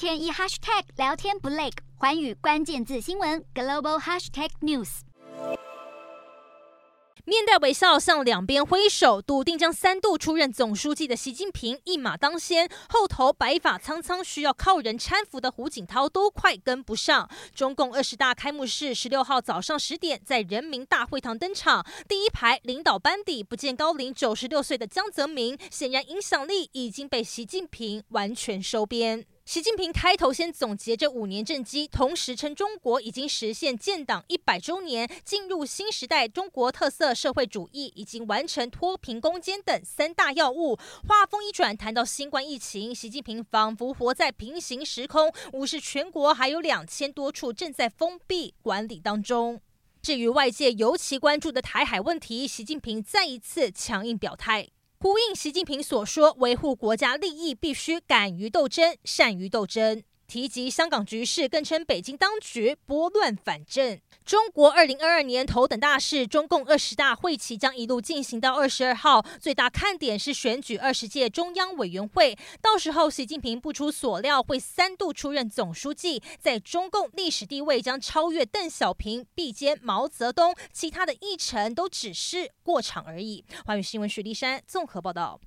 天一 hashtag 聊天不累，环宇关键字新闻 global hashtag news。面带微笑向两边挥手，笃定将三度出任总书记的习近平一马当先，后头白发苍苍需要靠人搀扶的胡锦涛都快跟不上。中共二十大开幕式十六号早上十点在人民大会堂登场，第一排领导班底不见高龄九十六岁的江泽民，显然影响力已经被习近平完全收编。习近平开头先总结这五年政绩，同时称中国已经实现建党一百周年，进入新时代中国特色社会主义，已经完成脱贫攻坚等三大要务。话锋一转，谈到新冠疫情，习近平仿佛活在平行时空，无视全国还有两千多处正在封闭管理当中。至于外界尤其关注的台海问题，习近平再一次强硬表态。呼应习近平所说，维护国家利益必须敢于斗争、善于斗争。提及香港局势，更称北京当局拨乱反正。中国二零二二年头等大事，中共二十大会期将一路进行到二十二号，最大看点是选举二十届中央委员会。到时候，习近平不出所料会三度出任总书记，在中共历史地位将超越邓小平、毕坚毛泽东，其他的议程都只是过场而已。华语新闻许丽珊综合报道。